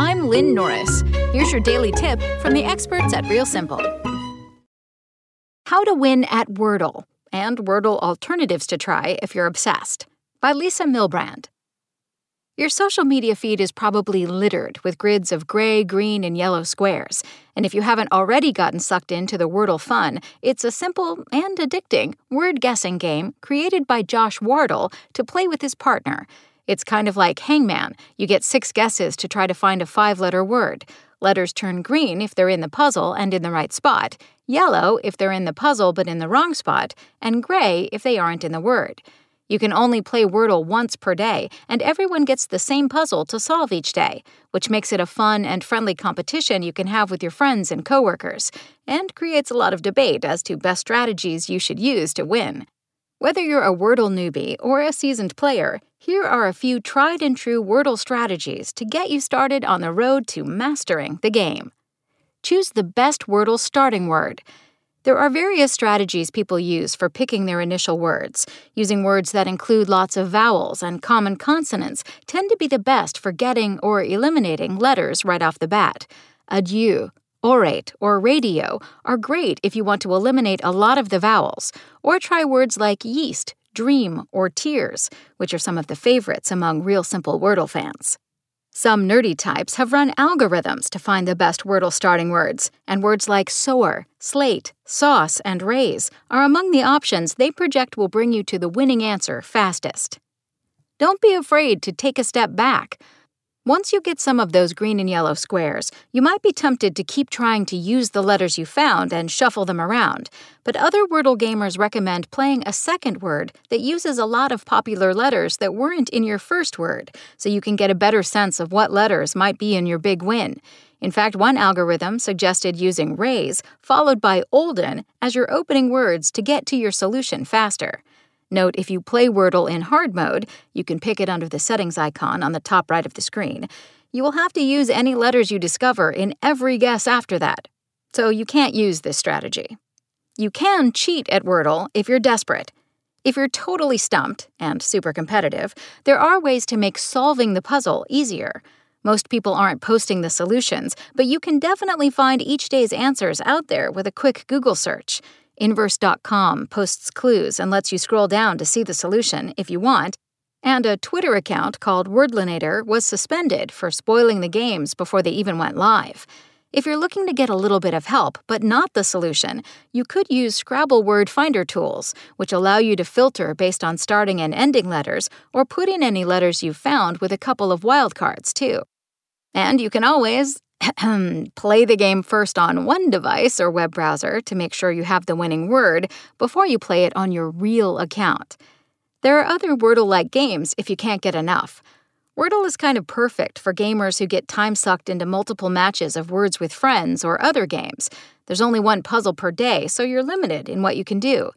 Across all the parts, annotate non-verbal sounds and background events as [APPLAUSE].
I'm Lynn Norris. Here's your daily tip from the experts at Real Simple. How to win at Wordle and Wordle alternatives to try if you're obsessed by Lisa Milbrand. Your social media feed is probably littered with grids of gray, green, and yellow squares. And if you haven't already gotten sucked into the Wordle fun, it's a simple and addicting word guessing game created by Josh Wardle to play with his partner. It's kind of like Hangman. You get six guesses to try to find a five letter word. Letters turn green if they're in the puzzle and in the right spot, yellow if they're in the puzzle but in the wrong spot, and gray if they aren't in the word. You can only play Wordle once per day, and everyone gets the same puzzle to solve each day, which makes it a fun and friendly competition you can have with your friends and coworkers, and creates a lot of debate as to best strategies you should use to win. Whether you're a Wordle newbie or a seasoned player, here are a few tried and true Wordle strategies to get you started on the road to mastering the game. Choose the best Wordle starting word. There are various strategies people use for picking their initial words. Using words that include lots of vowels and common consonants tend to be the best for getting or eliminating letters right off the bat. Adieu, orate, or radio are great if you want to eliminate a lot of the vowels, or try words like yeast, dream, or tears, which are some of the favorites among real simple Wordle fans. Some nerdy types have run algorithms to find the best Wordle starting words, and words like soar, slate, sauce, and raise are among the options they project will bring you to the winning answer fastest. Don't be afraid to take a step back. Once you get some of those green and yellow squares, you might be tempted to keep trying to use the letters you found and shuffle them around. But other Wordle gamers recommend playing a second word that uses a lot of popular letters that weren't in your first word, so you can get a better sense of what letters might be in your big win. In fact, one algorithm suggested using raise followed by olden as your opening words to get to your solution faster. Note if you play Wordle in hard mode, you can pick it under the settings icon on the top right of the screen. You will have to use any letters you discover in every guess after that. So you can't use this strategy. You can cheat at Wordle if you're desperate. If you're totally stumped and super competitive, there are ways to make solving the puzzle easier. Most people aren't posting the solutions, but you can definitely find each day's answers out there with a quick Google search. Inverse.com posts clues and lets you scroll down to see the solution if you want. And a Twitter account called Wordlinator was suspended for spoiling the games before they even went live. If you're looking to get a little bit of help, but not the solution, you could use Scrabble word finder tools, which allow you to filter based on starting and ending letters, or put in any letters you've found with a couple of wildcards, too. And you can always [CLEARS THROAT] play the game first on one device or web browser to make sure you have the winning word before you play it on your real account. There are other Wordle like games if you can't get enough. Wordle is kind of perfect for gamers who get time sucked into multiple matches of Words with Friends or other games. There's only one puzzle per day, so you're limited in what you can do.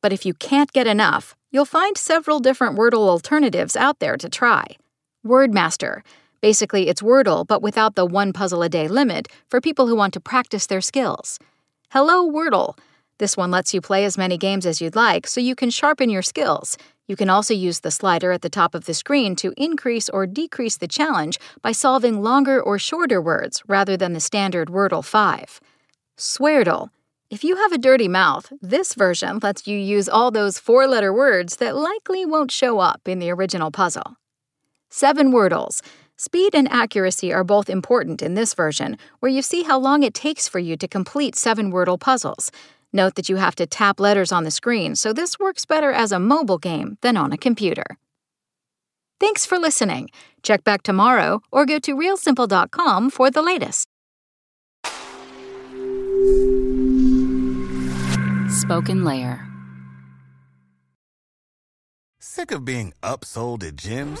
But if you can't get enough, you'll find several different Wordle alternatives out there to try. Wordmaster Basically, it's Wordle, but without the one puzzle a day limit for people who want to practice their skills. Hello, Wordle. This one lets you play as many games as you'd like so you can sharpen your skills. You can also use the slider at the top of the screen to increase or decrease the challenge by solving longer or shorter words rather than the standard Wordle 5. Sweardle. If you have a dirty mouth, this version lets you use all those four letter words that likely won't show up in the original puzzle. Seven Wordles. Speed and accuracy are both important in this version, where you see how long it takes for you to complete seven Wordle puzzles. Note that you have to tap letters on the screen, so this works better as a mobile game than on a computer. Thanks for listening. Check back tomorrow or go to realsimple.com for the latest. Spoken Layer. Sick of being upsold at gyms?